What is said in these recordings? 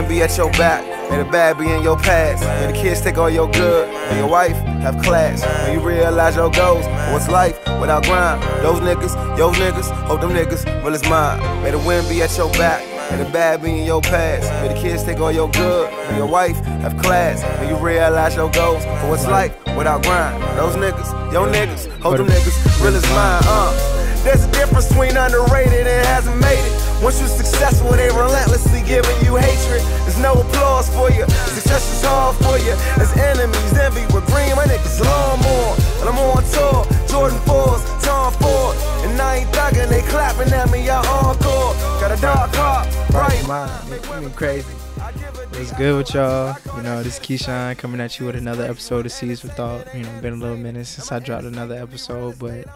wind be at your back. May the bad be in your past. May the kids take all your good. May your wife have class. May you realize your goals. What's life without grind? Those niggas, yo niggas, hope them niggas real as mine. May the wind be at your back. May the bad be in your past. May the kids take all your good. May your wife have class. May you realize your goals. For what's life without grind? Those niggas, yo niggas, hope them niggas real as mine. Uh. There's a difference between underrated and hasn't made it. Once you're successful, they relentlessly giving you hatred. There's no applause for you. Success is hard for you. As enemies, envy with green, my niggas lawnmower. And I'm on tour, Jordan 4s, Tom Ford. And I ain't thugging, they clapping at me, y'all encore. Got a dark heart, bright mind. I mean, crazy. What's good with y'all? You know, this is Keyshawn coming at you with another episode of Seeds for Thought. You know, been a little minute since I dropped another episode, but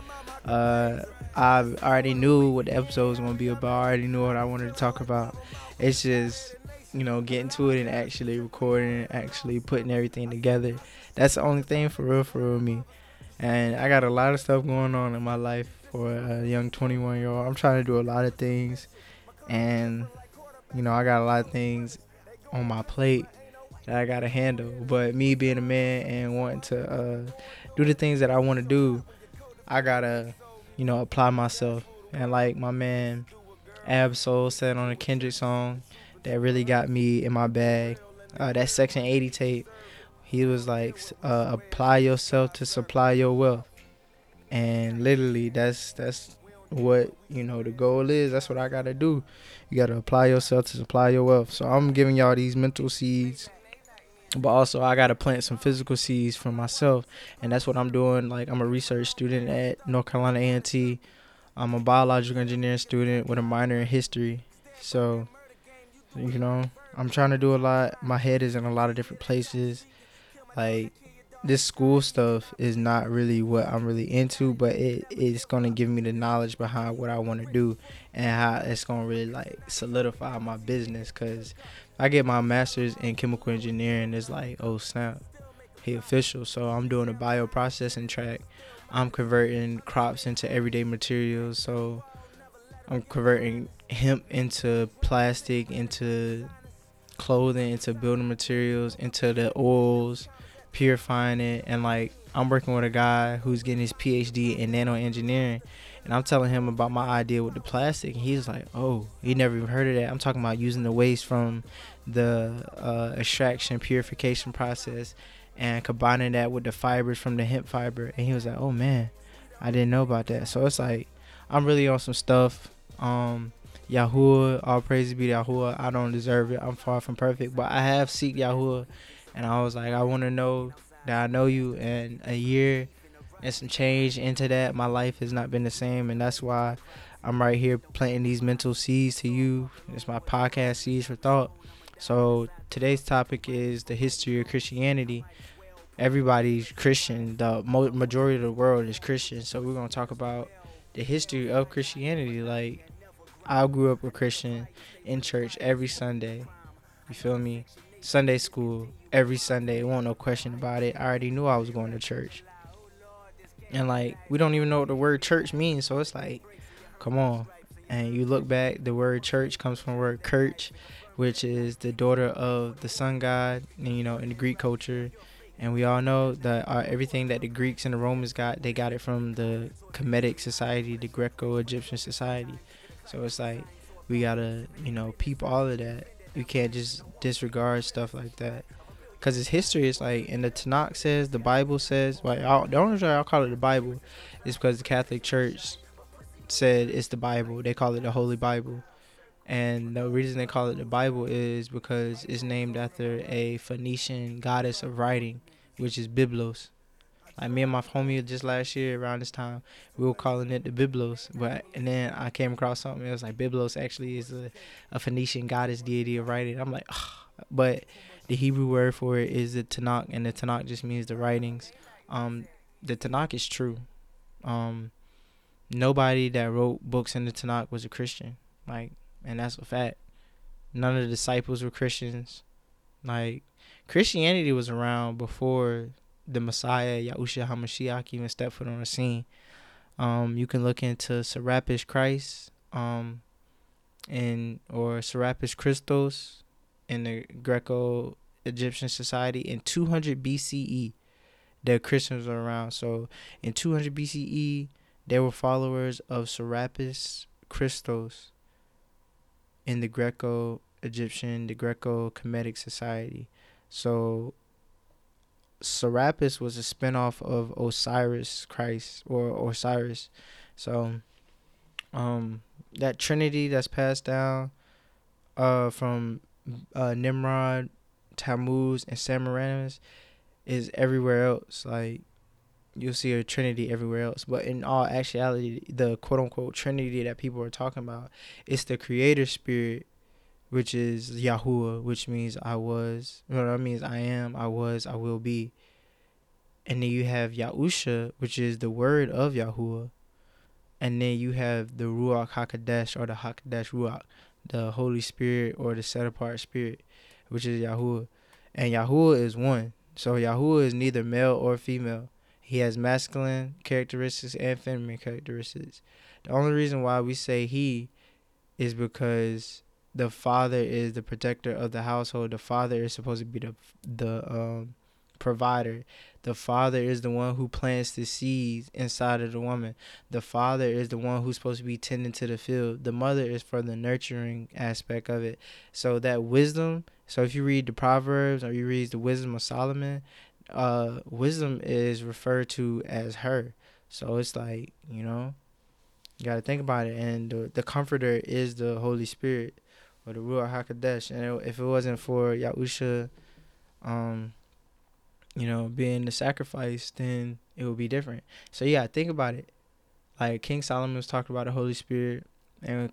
uh, I already knew what the episode was gonna be about. I already knew what I wanted to talk about. It's just you know getting to it and actually recording actually putting everything together. That's the only thing for real, for real me. And I got a lot of stuff going on in my life for a young 21 year old. I'm trying to do a lot of things, and you know I got a lot of things on my plate that I gotta handle. But me being a man and wanting to uh, do the things that I want to do, I gotta you know, apply myself. And like my man Ab-Soul said on a Kendrick song that really got me in my bag, uh, that Section 80 tape, he was like, uh, apply yourself to supply your wealth. And literally, that's that's what you know the goal is. That's what I gotta do. You gotta apply yourself to supply your wealth. So I'm giving y'all these mental seeds but also I gotta plant some physical seeds for myself, and that's what I'm doing. Like I'm a research student at North Carolina A&T. I'm a biological engineering student with a minor in history. So, you know, I'm trying to do a lot. My head is in a lot of different places. Like this school stuff is not really what I'm really into, but it it's gonna give me the knowledge behind what I want to do and how it's gonna really like solidify my business. Cause I get my master's in chemical engineering. It's like, oh snap, he official. So I'm doing a bioprocessing track. I'm converting crops into everyday materials. So I'm converting hemp into plastic, into clothing, into building materials, into the oils, purifying it, and like I'm working with a guy who's getting his PhD in nano engineering and I'm telling him about my idea with the plastic, and he's like, "Oh, he never even heard of that." I'm talking about using the waste from the uh, extraction purification process and combining that with the fibers from the hemp fiber, and he was like, "Oh man, I didn't know about that." So it's like I'm really on some stuff. Um, Yahuwah, all praise be to Yahuwah. I don't deserve it. I'm far from perfect, but I have seek Yahuwah, and I was like, I want to know that I know you. And a year and some change into that. My life has not been the same, and that's why I'm right here planting these mental seeds to you. It's my podcast, Seeds for Thought. So today's topic is the history of Christianity. Everybody's Christian. The majority of the world is Christian. So we're gonna talk about the history of Christianity. Like I grew up a Christian in church every Sunday. You feel me? Sunday school every Sunday. It Won't no question about it. I already knew I was going to church and like we don't even know what the word church means so it's like come on and you look back the word church comes from the word kirch which is the daughter of the sun god and, you know in the greek culture and we all know that uh, everything that the greeks and the romans got they got it from the kemetic society the greco-egyptian society so it's like we gotta you know peep all of that you can't just disregard stuff like that because it's history. It's like, and the Tanakh says, the Bible says, like, the only reason I'll call it the Bible is because the Catholic Church said it's the Bible. They call it the Holy Bible. And the reason they call it the Bible is because it's named after a Phoenician goddess of writing, which is Byblos. Like me and my homie just last year around this time, we were calling it the Byblos. But and then I came across something. Was like Byblos actually is a, a Phoenician goddess deity of writing. I'm like, but the Hebrew word for it is the Tanakh, and the Tanakh just means the writings. Um, the Tanakh is true. Um, nobody that wrote books in the Tanakh was a Christian, like, and that's a fact. None of the disciples were Christians. Like, Christianity was around before the Messiah, Yahushua HaMashiach, even stepped foot on the scene. Um, you can look into Serapis Christ, um, and or Serapis Christos, in the Greco Egyptian society in 200 BCE. The Christians were around. So in 200 BCE, they were followers of Serapis Christos in the Greco Egyptian, the Greco Kemetic society. So Serapis was a spinoff of Osiris Christ or Osiris. So um that trinity that's passed down uh from uh Nimrod, Tammuz and Semiramis is everywhere else. Like you'll see a trinity everywhere else. But in all actuality, the quote unquote trinity that people are talking about, it's the creator spirit, which is Yahuwah, which means I was. Know, that means I am, I was, I will be. And then you have Yahusha, which is the word of Yahuwah. And then you have the Ruach HaKodesh or the HaKodesh Ruach, the Holy Spirit or the set apart spirit, which is Yahuwah. And Yahuwah is one. So Yahuwah is neither male or female. He has masculine characteristics and feminine characteristics. The only reason why we say he is because the father is the protector of the household. The father is supposed to be the the um, provider. The father is the one who plants the seeds inside of the woman. The father is the one who's supposed to be tending to the field. The mother is for the nurturing aspect of it. So that wisdom. So if you read the Proverbs or you read the wisdom of Solomon, uh, wisdom is referred to as her. So it's like, you know, you got to think about it. And the, the comforter is the Holy Spirit or the Ruach HaKodesh. And if it wasn't for Yahusha, um, you know, being the sacrifice, then it would be different. So yeah, think about it. Like King Solomon was talking about the Holy Spirit and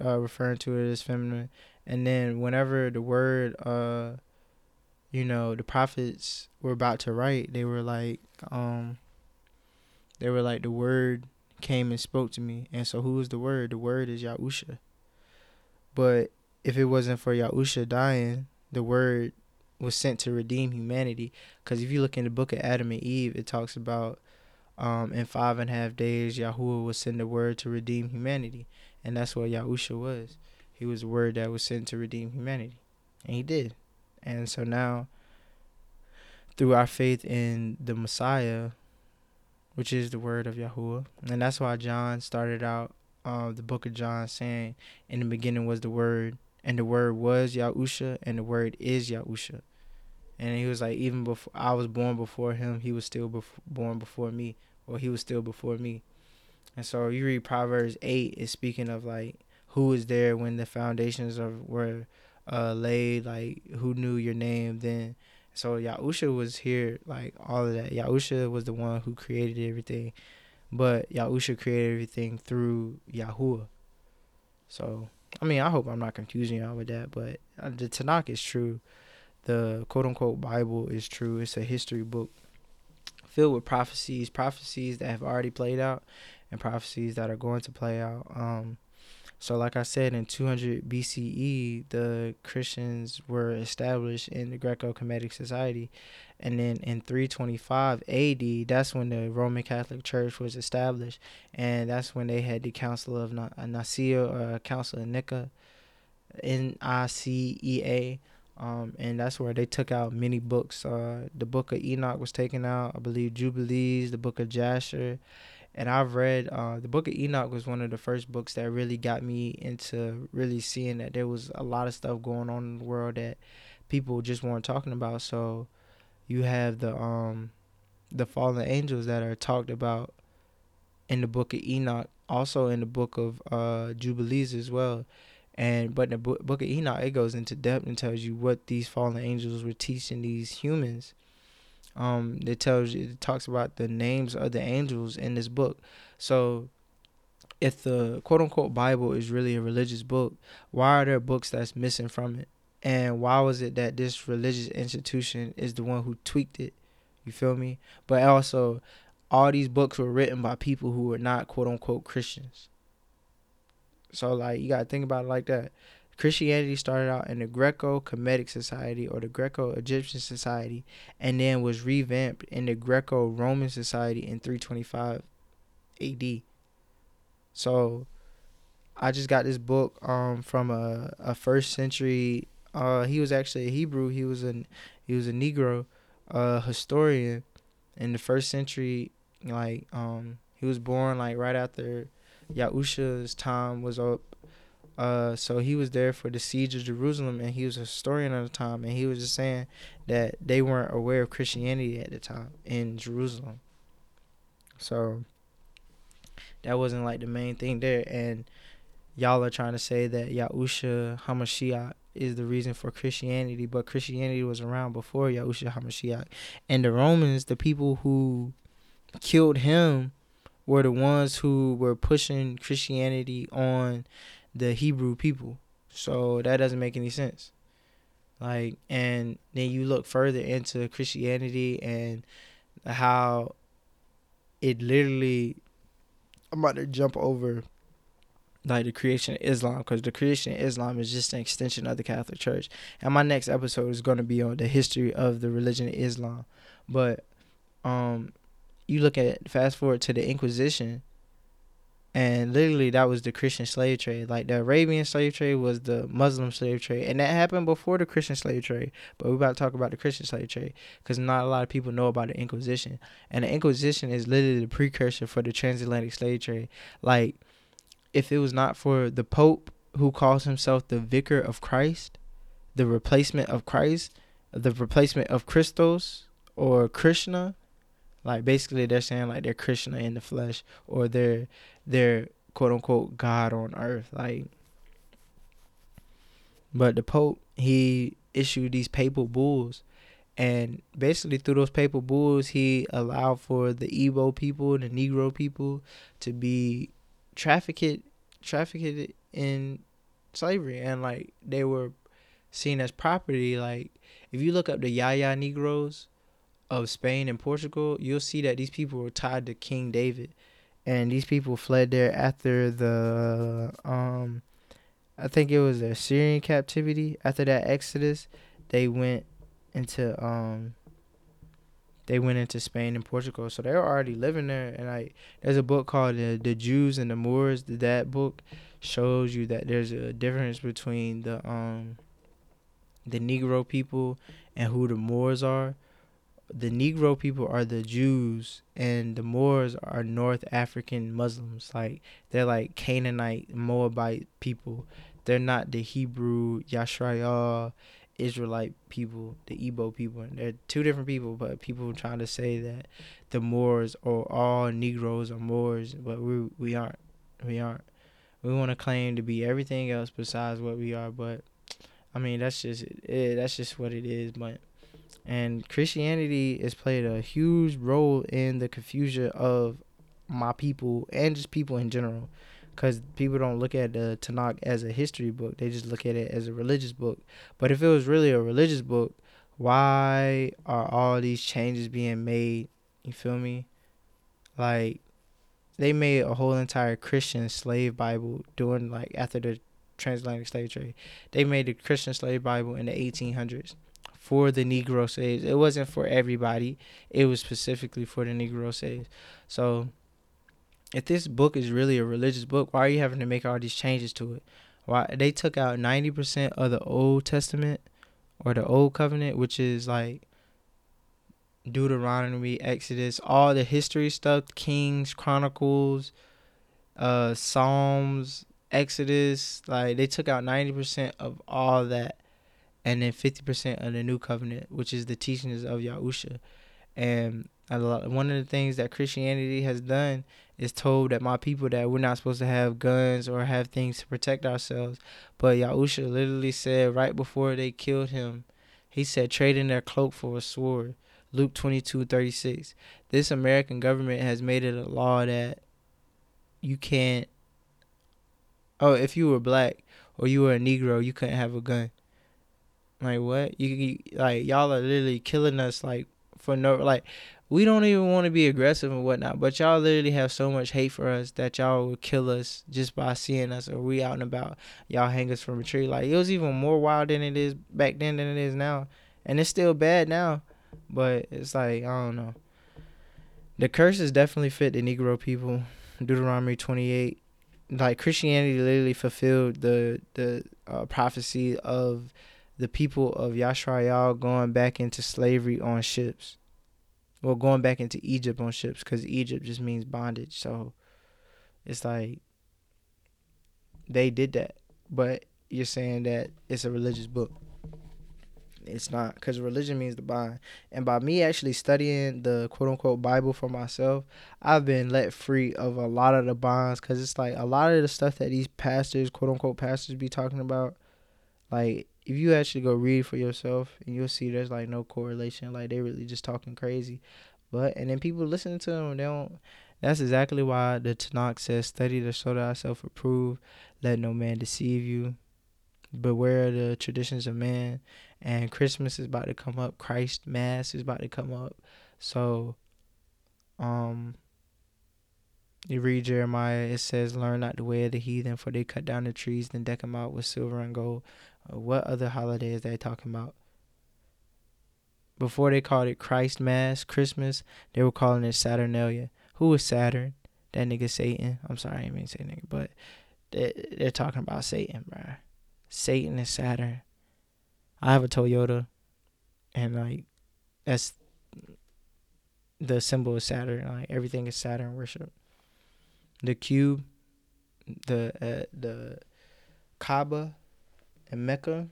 uh, referring to it as feminine. And then whenever the word, uh, you know, the prophets were about to write, they were like, um, they were like, the word came and spoke to me. And so who is the word? The word is Yahusha. But if it wasn't for Yahusha dying, the word was sent to redeem humanity. Because if you look in the book of Adam and Eve, it talks about um, in five and a half days, Yahuwah will send the word to redeem humanity. And that's what Yahusha was. He was the word that was sent to redeem humanity. And he did. And so now, through our faith in the Messiah, which is the word of Yahuwah, and that's why John started out uh, the book of John saying, In the beginning was the word, and the word was Yahusha, and the word is Yahusha. And he was like, even before I was born before him, he was still bef- born before me, or he was still before me. And so you read Proverbs 8 is speaking of like who was there when the foundations of were uh, laid, like who knew your name then. So Yahusha was here, like all of that. Yahusha was the one who created everything, but Yahusha created everything through Yahuwah. So I mean, I hope I'm not confusing y'all with that, but uh, the Tanakh is true. The quote unquote Bible is true. It's a history book filled with prophecies, prophecies that have already played out, and prophecies that are going to play out. Um, so, like I said, in 200 BCE, the Christians were established in the Greco Kemetic Society. And then in 325 AD, that's when the Roman Catholic Church was established. And that's when they had the Council of Nicaea or Council of Nicea, N I C E A. Um, and that's where they took out many books. Uh, the book of Enoch was taken out, I believe, Jubilees, the book of Jasher and I've read uh, the book of Enoch was one of the first books that really got me into really seeing that there was a lot of stuff going on in the world that people just weren't talking about. So you have the um the fallen angels that are talked about in the book of Enoch, also in the book of uh, Jubilees as well. And but in the book, book of Enoch, it goes into depth and tells you what these fallen angels were teaching these humans um, it tells you, it talks about the names of the angels in this book. So, if the quote unquote Bible is really a religious book, why are there books that's missing from it? And why was it that this religious institution is the one who tweaked it? You feel me? But also, all these books were written by people who were not quote unquote Christians. So, like, you got to think about it like that. Christianity started out in the Greco Kemetic Society or the Greco Egyptian Society and then was revamped in the Greco Roman Society in 325 AD. So I just got this book um, from a, a first century Uh, he was actually a Hebrew. He was a he was a Negro, uh, historian in the first century. Like um, he was born like right after Yahusha's time was up. Uh, so he was there for the siege of Jerusalem, and he was a historian at the time, and he was just saying that they weren't aware of Christianity at the time in Jerusalem. So that wasn't like the main thing there, and y'all are trying to say that Yahusha Hamashiach is the reason for Christianity, but Christianity was around before Yahusha Hamashiach, and the Romans, the people who killed him, were the ones who were pushing Christianity on the Hebrew people. So that doesn't make any sense. Like, and then you look further into Christianity and how it literally. I'm about to jump over like the creation of Islam because the creation of Islam is just an extension of the Catholic Church. And my next episode is going to be on the history of the religion of Islam. But um you look at fast forward to the Inquisition and literally that was the Christian slave trade. Like the Arabian slave trade was the Muslim slave trade, and that happened before the Christian slave trade. But we're about to talk about the Christian slave trade because not a lot of people know about the Inquisition, and the Inquisition is literally the precursor for the transatlantic slave trade. Like if it was not for the Pope who calls himself the Vicar of Christ, the replacement of Christ, the replacement of Christos or Krishna, like basically they're saying like they're Krishna in the flesh or they're they're quote unquote God on earth. Like but the Pope he issued these papal bulls and basically through those papal bulls he allowed for the Igbo people, the Negro people to be trafficked trafficked in slavery and like they were seen as property like if you look up the Yaya Negroes of Spain and Portugal, you'll see that these people were tied to King David and these people fled there after the um I think it was the Syrian captivity. After that Exodus, they went into um they went into Spain and Portugal. So they were already living there. And like, there's a book called the, the Jews and the Moors. That book shows you that there's a difference between the um the Negro people and who the Moors are. The Negro people are the Jews, and the Moors are North African Muslims. Like they're like Canaanite Moabite people. They're not the Hebrew Yashrael Israelite people, the Igbo people. And they're two different people, but people trying to say that the Moors or all Negroes are Moors, but we we aren't. We aren't. We want to claim to be everything else besides what we are, but I mean that's just it, that's just what it is. But and Christianity has played a huge role in the confusion of my people and just people in general because people don't look at the Tanakh as a history book; they just look at it as a religious book. But if it was really a religious book, why are all these changes being made? You feel me? Like they made a whole entire Christian slave Bible during like after the transatlantic slave trade. They made the Christian slave Bible in the 1800s for the Negro slaves. It wasn't for everybody. It was specifically for the Negro slaves. So if this book is really a religious book, why are you having to make all these changes to it? Why they took out ninety percent of the Old Testament or the Old Covenant, which is like Deuteronomy, Exodus, all the history stuff, Kings, Chronicles, uh, Psalms, Exodus. Like they took out ninety percent of all that, and then fifty percent of the New Covenant, which is the teachings of Yahusha. And a lot, one of the things that Christianity has done is told that my people that we're not supposed to have guns or have things to protect ourselves. But Yahusha literally said right before they killed him, he said, trade in their cloak for a sword. Luke 22 36. This American government has made it a law that you can't. Oh, if you were black or you were a Negro, you couldn't have a gun. Like what? You, you like y'all are literally killing us like for no like we don't even want to be aggressive and whatnot, but y'all literally have so much hate for us that y'all will kill us just by seeing us or we out and about. Y'all hang us from a tree. Like it was even more wild than it is back then than it is now, and it's still bad now, but it's like I don't know. The curses definitely fit the Negro people. Deuteronomy twenty eight, like Christianity literally fulfilled the the uh, prophecy of the people of Yasharayal going back into slavery on ships. Well, going back into Egypt on ships because Egypt just means bondage. So it's like they did that. But you're saying that it's a religious book. It's not because religion means the bind. And by me actually studying the quote unquote Bible for myself, I've been let free of a lot of the bonds because it's like a lot of the stuff that these pastors, quote unquote pastors, be talking about. Like, if you actually go read for yourself and you'll see there's like no correlation. Like, they really just talking crazy. But, and then people listening to them, they don't. That's exactly why the Tanakh says, study to show thyself approved. Let no man deceive you. Beware the traditions of man and Christmas is about to come up. Christ Mass is about to come up. So, um, you read Jeremiah, it says, Learn not the way of the heathen, for they cut down the trees and deck them out with silver and gold. What other holiday is they talking about? Before they called it Christ Mass, Christmas, they were calling it Saturnalia. Who is Saturn? That nigga Satan. I'm sorry, I didn't mean to say nigga, but they, they're talking about Satan, bruh. Satan is Saturn. I have a Toyota, and like that's the symbol of Saturn. Like everything is Saturn worship. The cube, the uh, the Kaaba, and Mecca,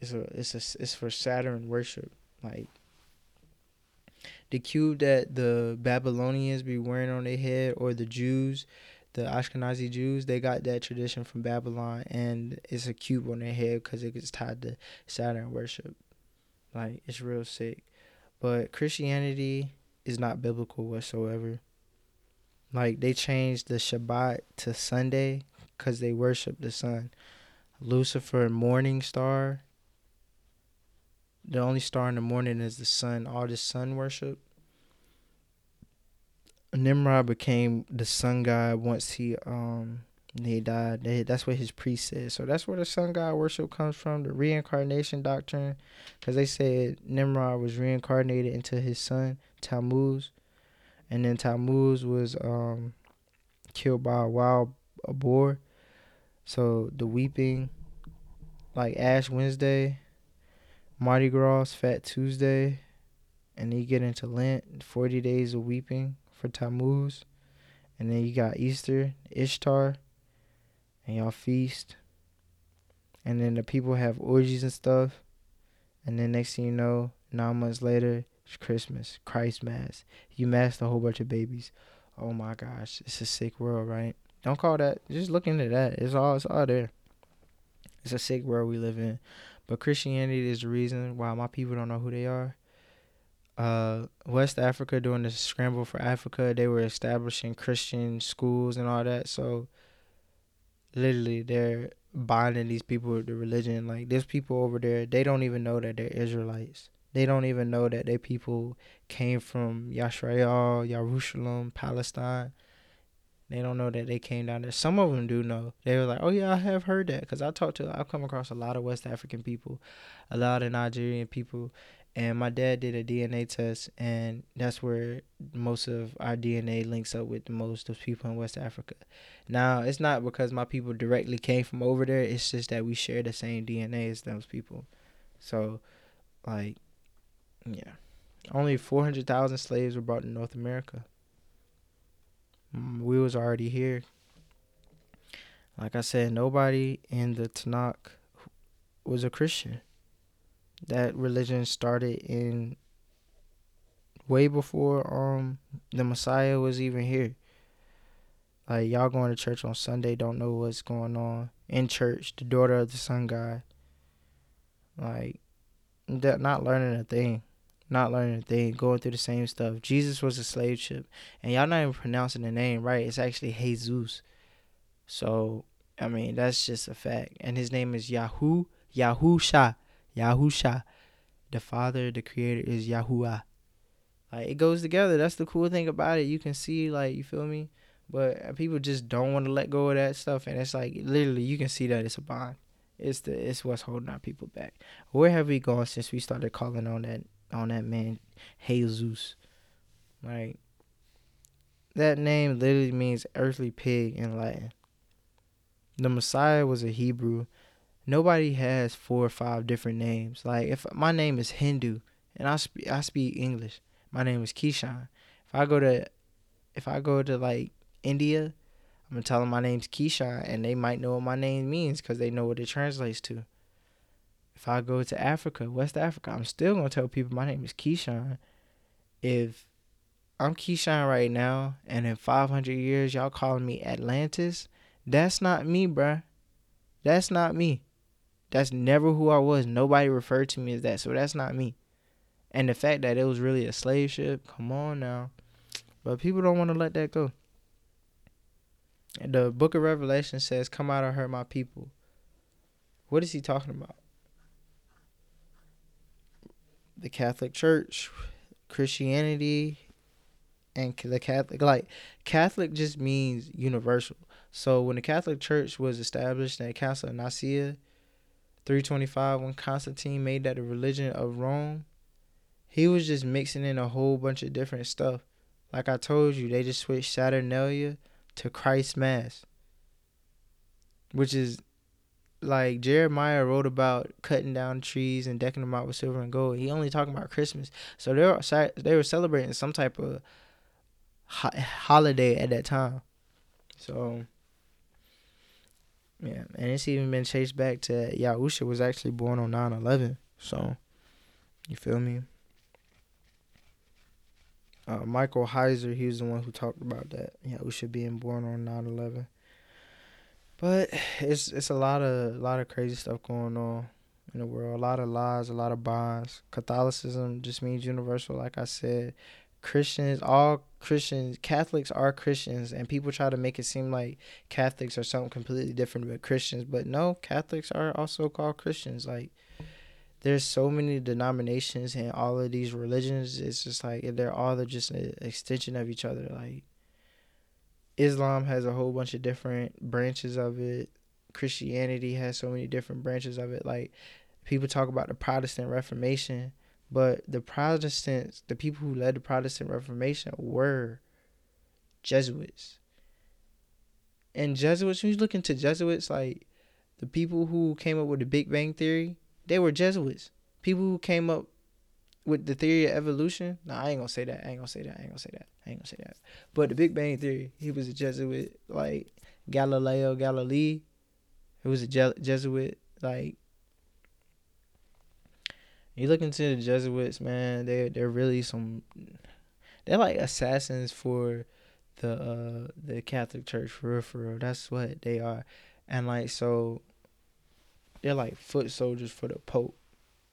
is a it's a it's for Saturn worship. Like the cube that the Babylonians be wearing on their head, or the Jews, the Ashkenazi Jews, they got that tradition from Babylon, and it's a cube on their head because it gets tied to Saturn worship. Like it's real sick, but Christianity is not biblical whatsoever. Like they changed the Shabbat to Sunday because they worship the sun. Lucifer, morning star. The only star in the morning is the sun. All this sun worship Nimrod became the sun god once he um he died. They, that's what his priest said. So that's where the sun god worship comes from, the reincarnation doctrine, because they said Nimrod was reincarnated into his son Tammuz, and then Tammuz was um killed by a wild a boar. So the weeping, like Ash Wednesday, Mardi Gras, Fat Tuesday, and then you get into Lent, forty days of weeping for Tammuz. And then you got Easter, Ishtar, and y'all feast. And then the people have orgies and stuff. And then next thing you know, nine months later, it's Christmas, Christ Mass. You mass a whole bunch of babies. Oh my gosh, it's a sick world, right? Don't call that. Just look into that. It's all it's all there. It's a sick world we live in. But Christianity is the reason why my people don't know who they are uh, West Africa during the scramble for Africa, they were establishing Christian schools and all that. So literally, they're binding these people with the religion. Like there's people over there, they don't even know that they're Israelites. They don't even know that their people came from Yisrael, Jerusalem, Palestine. They don't know that they came down there. Some of them do know. They were like, "Oh yeah, I have heard that." Because I talked to, I've come across a lot of West African people, a lot of Nigerian people, and my dad did a DNA test, and that's where most of our DNA links up with most of people in West Africa. Now, it's not because my people directly came from over there. It's just that we share the same DNA as those people. So, like, yeah, only four hundred thousand slaves were brought to North America. Mm, we was already here. Like I said, nobody in the Tanakh was a Christian that religion started in way before um the Messiah was even here. Like y'all going to church on Sunday don't know what's going on in church. The daughter of the sun god. Like not learning a thing. Not learning a thing, going through the same stuff. Jesus was a slave ship. And y'all not even pronouncing the name right. It's actually Jesus. So I mean that's just a fact. And his name is Yahoo Yahusha. Yahusha. The Father, the Creator is Yahuwah. Like it goes together. That's the cool thing about it. You can see, like, you feel me? But people just don't want to let go of that stuff, and it's like literally you can see that it's a bond. It's the it's what's holding our people back. Where have we gone since we started calling on that on that man Jesus? Like that name literally means earthly pig in Latin. The Messiah was a Hebrew nobody has four or five different names. Like if my name is Hindu and I speak I speak English, my name is Keyshawn. If I go to if I go to like India, I'm gonna tell them my name's Keyshawn, and they might know what my name means because they know what it translates to. If I go to Africa, West Africa, I'm still gonna tell people my name is Keyshawn. If I'm Keyshawn right now, and in 500 years y'all calling me Atlantis, that's not me, bruh. That's not me. That's never who I was. Nobody referred to me as that, so that's not me. And the fact that it was really a slave ship, come on now. But people don't want to let that go. The book of Revelation says, Come out of her, my people. What is he talking about? The Catholic Church, Christianity, and the Catholic. Like, Catholic just means universal. So when the Catholic Church was established in the Council of Nicaea, 325, when Constantine made that the religion of Rome, he was just mixing in a whole bunch of different stuff. Like I told you, they just switched Saturnalia to Christ Mass, which is like Jeremiah wrote about cutting down trees and decking them out with silver and gold. He only talking about Christmas, so they were they were celebrating some type of ho- holiday at that time. So yeah, and it's even been chased back to Yahusha was actually born on 9-11. So, you feel me? Uh, Michael Heiser, he was the one who talked about that. Yahusha being born on 9-11. But it's it's a lot of a lot of crazy stuff going on in the world. A lot of lies, a lot of bonds. Catholicism just means universal, like I said. Christians, all Christians, Catholics are Christians, and people try to make it seem like Catholics are something completely different but Christians. But no, Catholics are also called Christians. Like, there's so many denominations and all of these religions. It's just like they're all just an extension of each other. Like, Islam has a whole bunch of different branches of it. Christianity has so many different branches of it. Like, people talk about the Protestant Reformation but the Protestants, the people who led the Protestant Reformation were Jesuits. And Jesuits, when you look into Jesuits, like the people who came up with the Big Bang Theory, they were Jesuits. People who came up with the theory of evolution. No, I ain't gonna say that. I ain't gonna say that. I ain't gonna say that. I ain't gonna say that. But the Big Bang Theory, he was a Jesuit. Like Galileo Galilei, he was a Jesuit. Like you look into the Jesuits, man. They they're really some. They're like assassins for the uh the Catholic Church for real, for real. That's what they are, and like so. They're like foot soldiers for the Pope.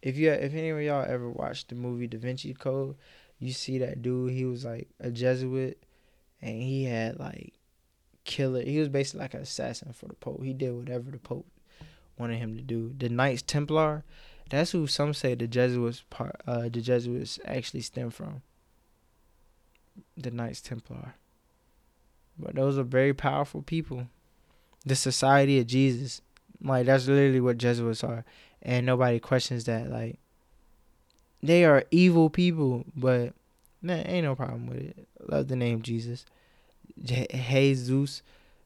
If you if any of y'all ever watched the movie Da Vinci Code, you see that dude. He was like a Jesuit, and he had like killer. He was basically like an assassin for the Pope. He did whatever the Pope wanted him to do. The Knights Templar that's who some say the Jesuits part, uh, the Jesuits actually stem from. The Knights Templar. But those are very powerful people. The Society of Jesus, like that's literally what Jesuits are, and nobody questions that. Like, they are evil people, but man, ain't no problem with it. Love the name Jesus. Jesus,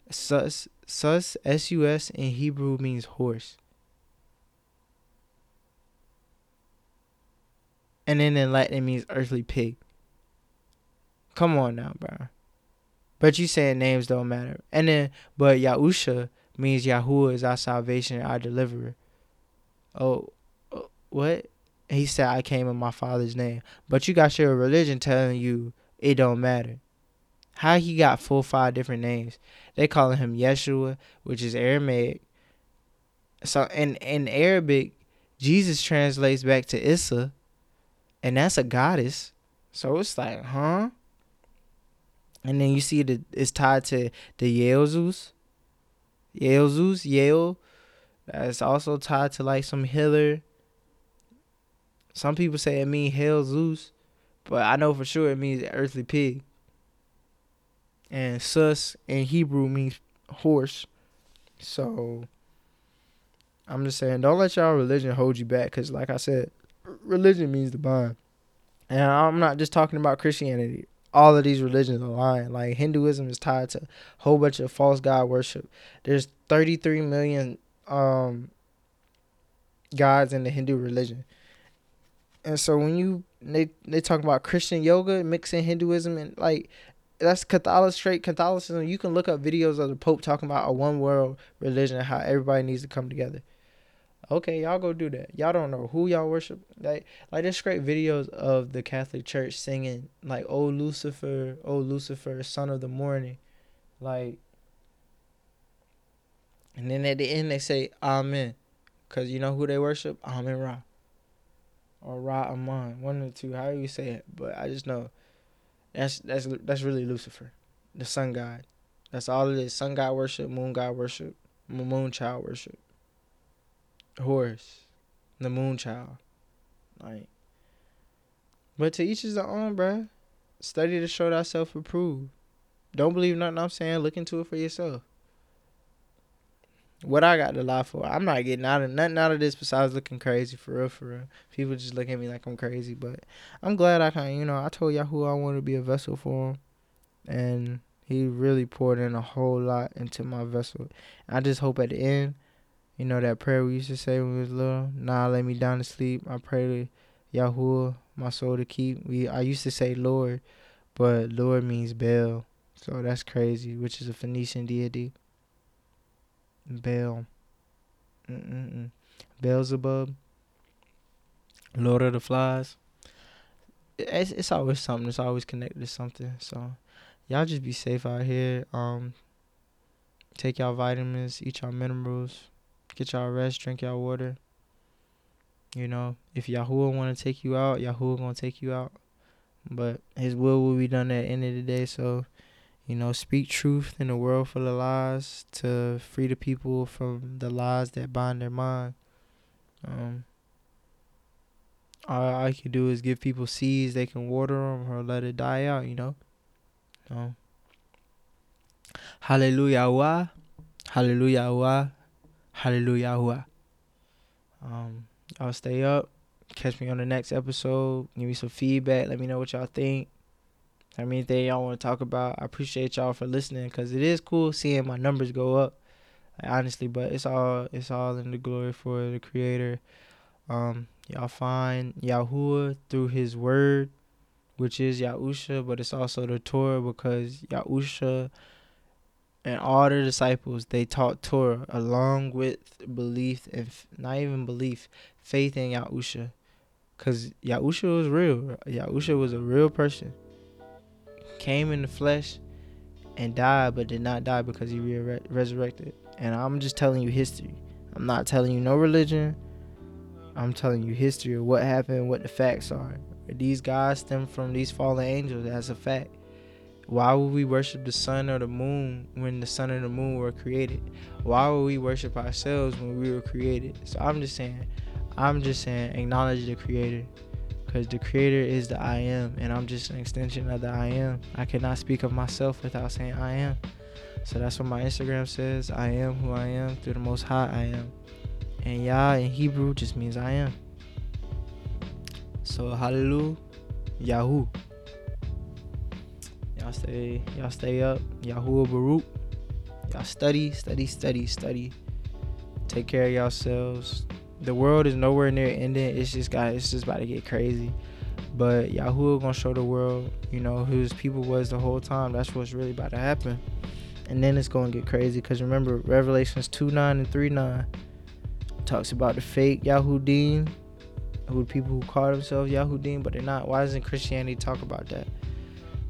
sus, sus, S U S in Hebrew means horse. and then in Latin it means earthly pig. Come on now, bro. But you saying names don't matter. And then, but Yahusha means Yahuwah is our salvation, our deliverer. Oh, oh, what? He said, I came in my father's name. But you got your religion telling you it don't matter. How he got four five different names? They calling him Yeshua, which is Aramaic. So in in Arabic, Jesus translates back to Issa, and that's a goddess. So it's like, huh? And then you see that it's tied to the. Yale Zeus, Yale. That's also tied to like some healer. Some people say it means hell Zeus, but I know for sure it means earthly pig. And sus in Hebrew means horse. So I'm just saying, don't let y'all religion hold you back, because like I said, religion means the bond. And I'm not just talking about Christianity. All of these religions are lying. Like Hinduism is tied to a whole bunch of false god worship. There's 33 million um gods in the Hindu religion. And so when you they they talk about Christian yoga mixing Hinduism and like that's Catholic straight Catholicism. You can look up videos of the Pope talking about a one world religion and how everybody needs to come together. Okay, y'all go do that. Y'all don't know who y'all worship. Like like there's great videos of the Catholic Church singing like "Oh Lucifer, Oh Lucifer, Son of the Morning," like. And then at the end they say Amen, cause you know who they worship? Amen Ra. Or Ra Aman, one of the two. How do you say it? But I just know that's that's that's really Lucifer, the sun god. That's all it is. Sun god worship, moon god worship, moon child worship. Horus, the moon child. Like, but to each his own, bruh. Study to show thyself approved. Don't believe nothing I'm saying. Look into it for yourself. What I got to lie for? I'm not getting out of nothing out of this besides looking crazy for real, for real. People just look at me like I'm crazy, but I'm glad I can. You know, I told Yahoo I want to be a vessel for him, and he really poured in a whole lot into my vessel. I just hope at the end, you know, that prayer we used to say when we was little. Nah, lay me down to sleep. I pray to Yahoo my soul to keep. We I used to say Lord, but Lord means Baal, so that's crazy, which is a Phoenician deity. Baal. Mm-mm-mm. Beelzebub. Lord of the Flies. It's it's always something. It's always connected to something. So y'all just be safe out here. Um, take y'all vitamins, eat y'all minerals, get y'all rest, drink y'all water. You know, if Yahuwah want to take you out, Yahuwah gonna take you out. But His will will be done at the end of the day. So you know, speak truth in a world full of lies to free the people from the lies that bind their mind. Um, all I can do is give people seeds they can water them or let it die out, you know. Um, hallelujah, hallelujah, hallelujah. Um, y'all stay up. Catch me on the next episode. Give me some feedback. Let me know what y'all think. I mean, anything y'all want to talk about, I appreciate y'all for listening because it is cool seeing my numbers go up, honestly. But it's all it's all in the glory for the Creator. Um, y'all find Yahuwah through His Word, which is Yahusha, but it's also the Torah because Yahusha and all the disciples they taught Torah along with belief and not even belief, faith in Yahusha, because Yahusha was real. Yahusha was a real person came in the flesh and died, but did not die because he re- resurrected. And I'm just telling you history. I'm not telling you no religion. I'm telling you history of what happened, what the facts are. These guys stem from these fallen angels. That's a fact. Why would we worship the sun or the moon when the sun and the moon were created? Why would we worship ourselves when we were created? So I'm just saying, I'm just saying, acknowledge the creator because the creator is the I am, and I'm just an extension of the I am. I cannot speak of myself without saying I am. So that's what my Instagram says. I am who I am through the Most High I am. And Yah in Hebrew just means I am. So hallelujah, Yahoo. Y'all stay, y'all stay up. Yahuwah Baruch. Y'all study, study, study, study. Take care of yourselves the world is nowhere near ending. It's just got it's just about to get crazy. But Yahoo gonna show the world, you know, whose people was the whole time. That's what's really about to happen. And then it's gonna get crazy because remember Revelations 2 9 and 3 9 talks about the fake Yahoo Yahudim, who people who call themselves Yahoo Yahudim, but they're not. Why doesn't Christianity talk about that?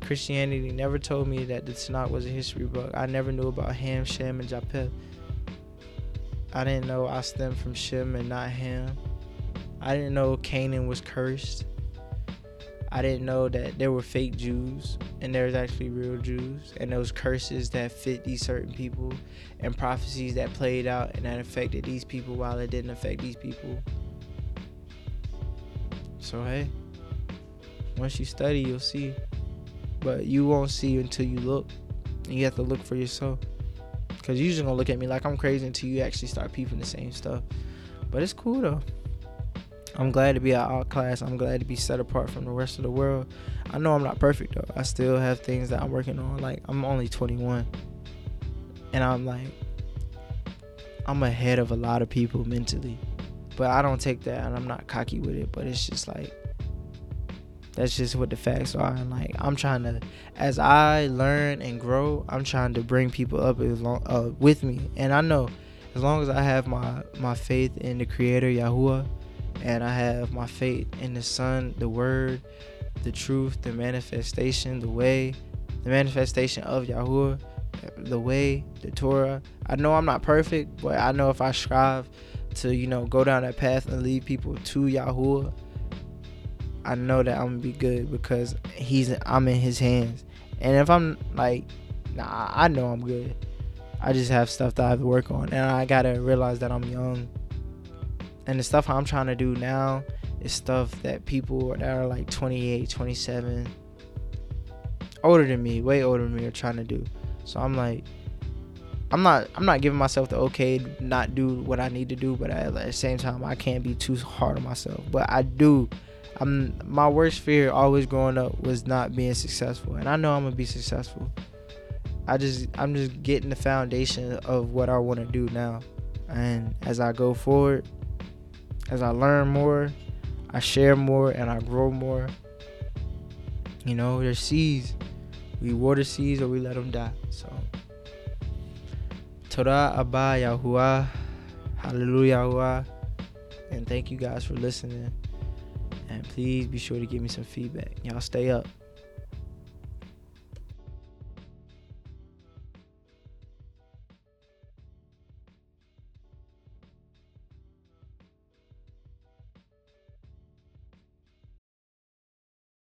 Christianity never told me that the Tanakh was a history book. I never knew about Ham, Shem, and Japheth. I didn't know I stemmed from Shem and not Ham. I didn't know Canaan was cursed. I didn't know that there were fake Jews and there was actually real Jews and those curses that fit these certain people and prophecies that played out and that affected these people while it didn't affect these people. So hey, once you study, you'll see. But you won't see until you look. And you have to look for yourself. Cause you just gonna look at me like I'm crazy until you actually start peeping the same stuff. But it's cool though. I'm glad to be out class. I'm glad to be set apart from the rest of the world. I know I'm not perfect though. I still have things that I'm working on. Like I'm only 21, and I'm like, I'm ahead of a lot of people mentally. But I don't take that, and I'm not cocky with it. But it's just like that's just what the facts are. And like I'm trying to, as I learn and grow, I'm trying to bring people up long uh, with me. And I know, as long as I have my my faith in the Creator Yahuwah, and I have my faith in the Son, the Word, the truth, the manifestation, the way, the manifestation of Yahuwah, the way, the Torah. I know I'm not perfect, but I know if I strive to, you know, go down that path and lead people to Yahuwah, I know that I'm gonna be good because he's I'm in his hands. And if I'm like, nah, I know I'm good. I just have stuff that I have to work on, and I gotta realize that I'm young. And the stuff I'm trying to do now is stuff that people that are like 28, 27, older than me, way older than me, are trying to do. So I'm like, I'm not I'm not giving myself the okay to not do what I need to do, but at the same time I can't be too hard on myself. But I do. I'm my worst fear always growing up was not being successful, and I know I'm gonna be successful. I just I'm just getting the foundation of what I want to do now, and as I go forward, as I learn more, I share more, and I grow more. You know, there's seeds. We water seeds or we let them die. So. Torah Abba Yahuwah. Hallelujah Yahuwah. And thank you guys for listening. And please be sure to give me some feedback. Y'all stay up.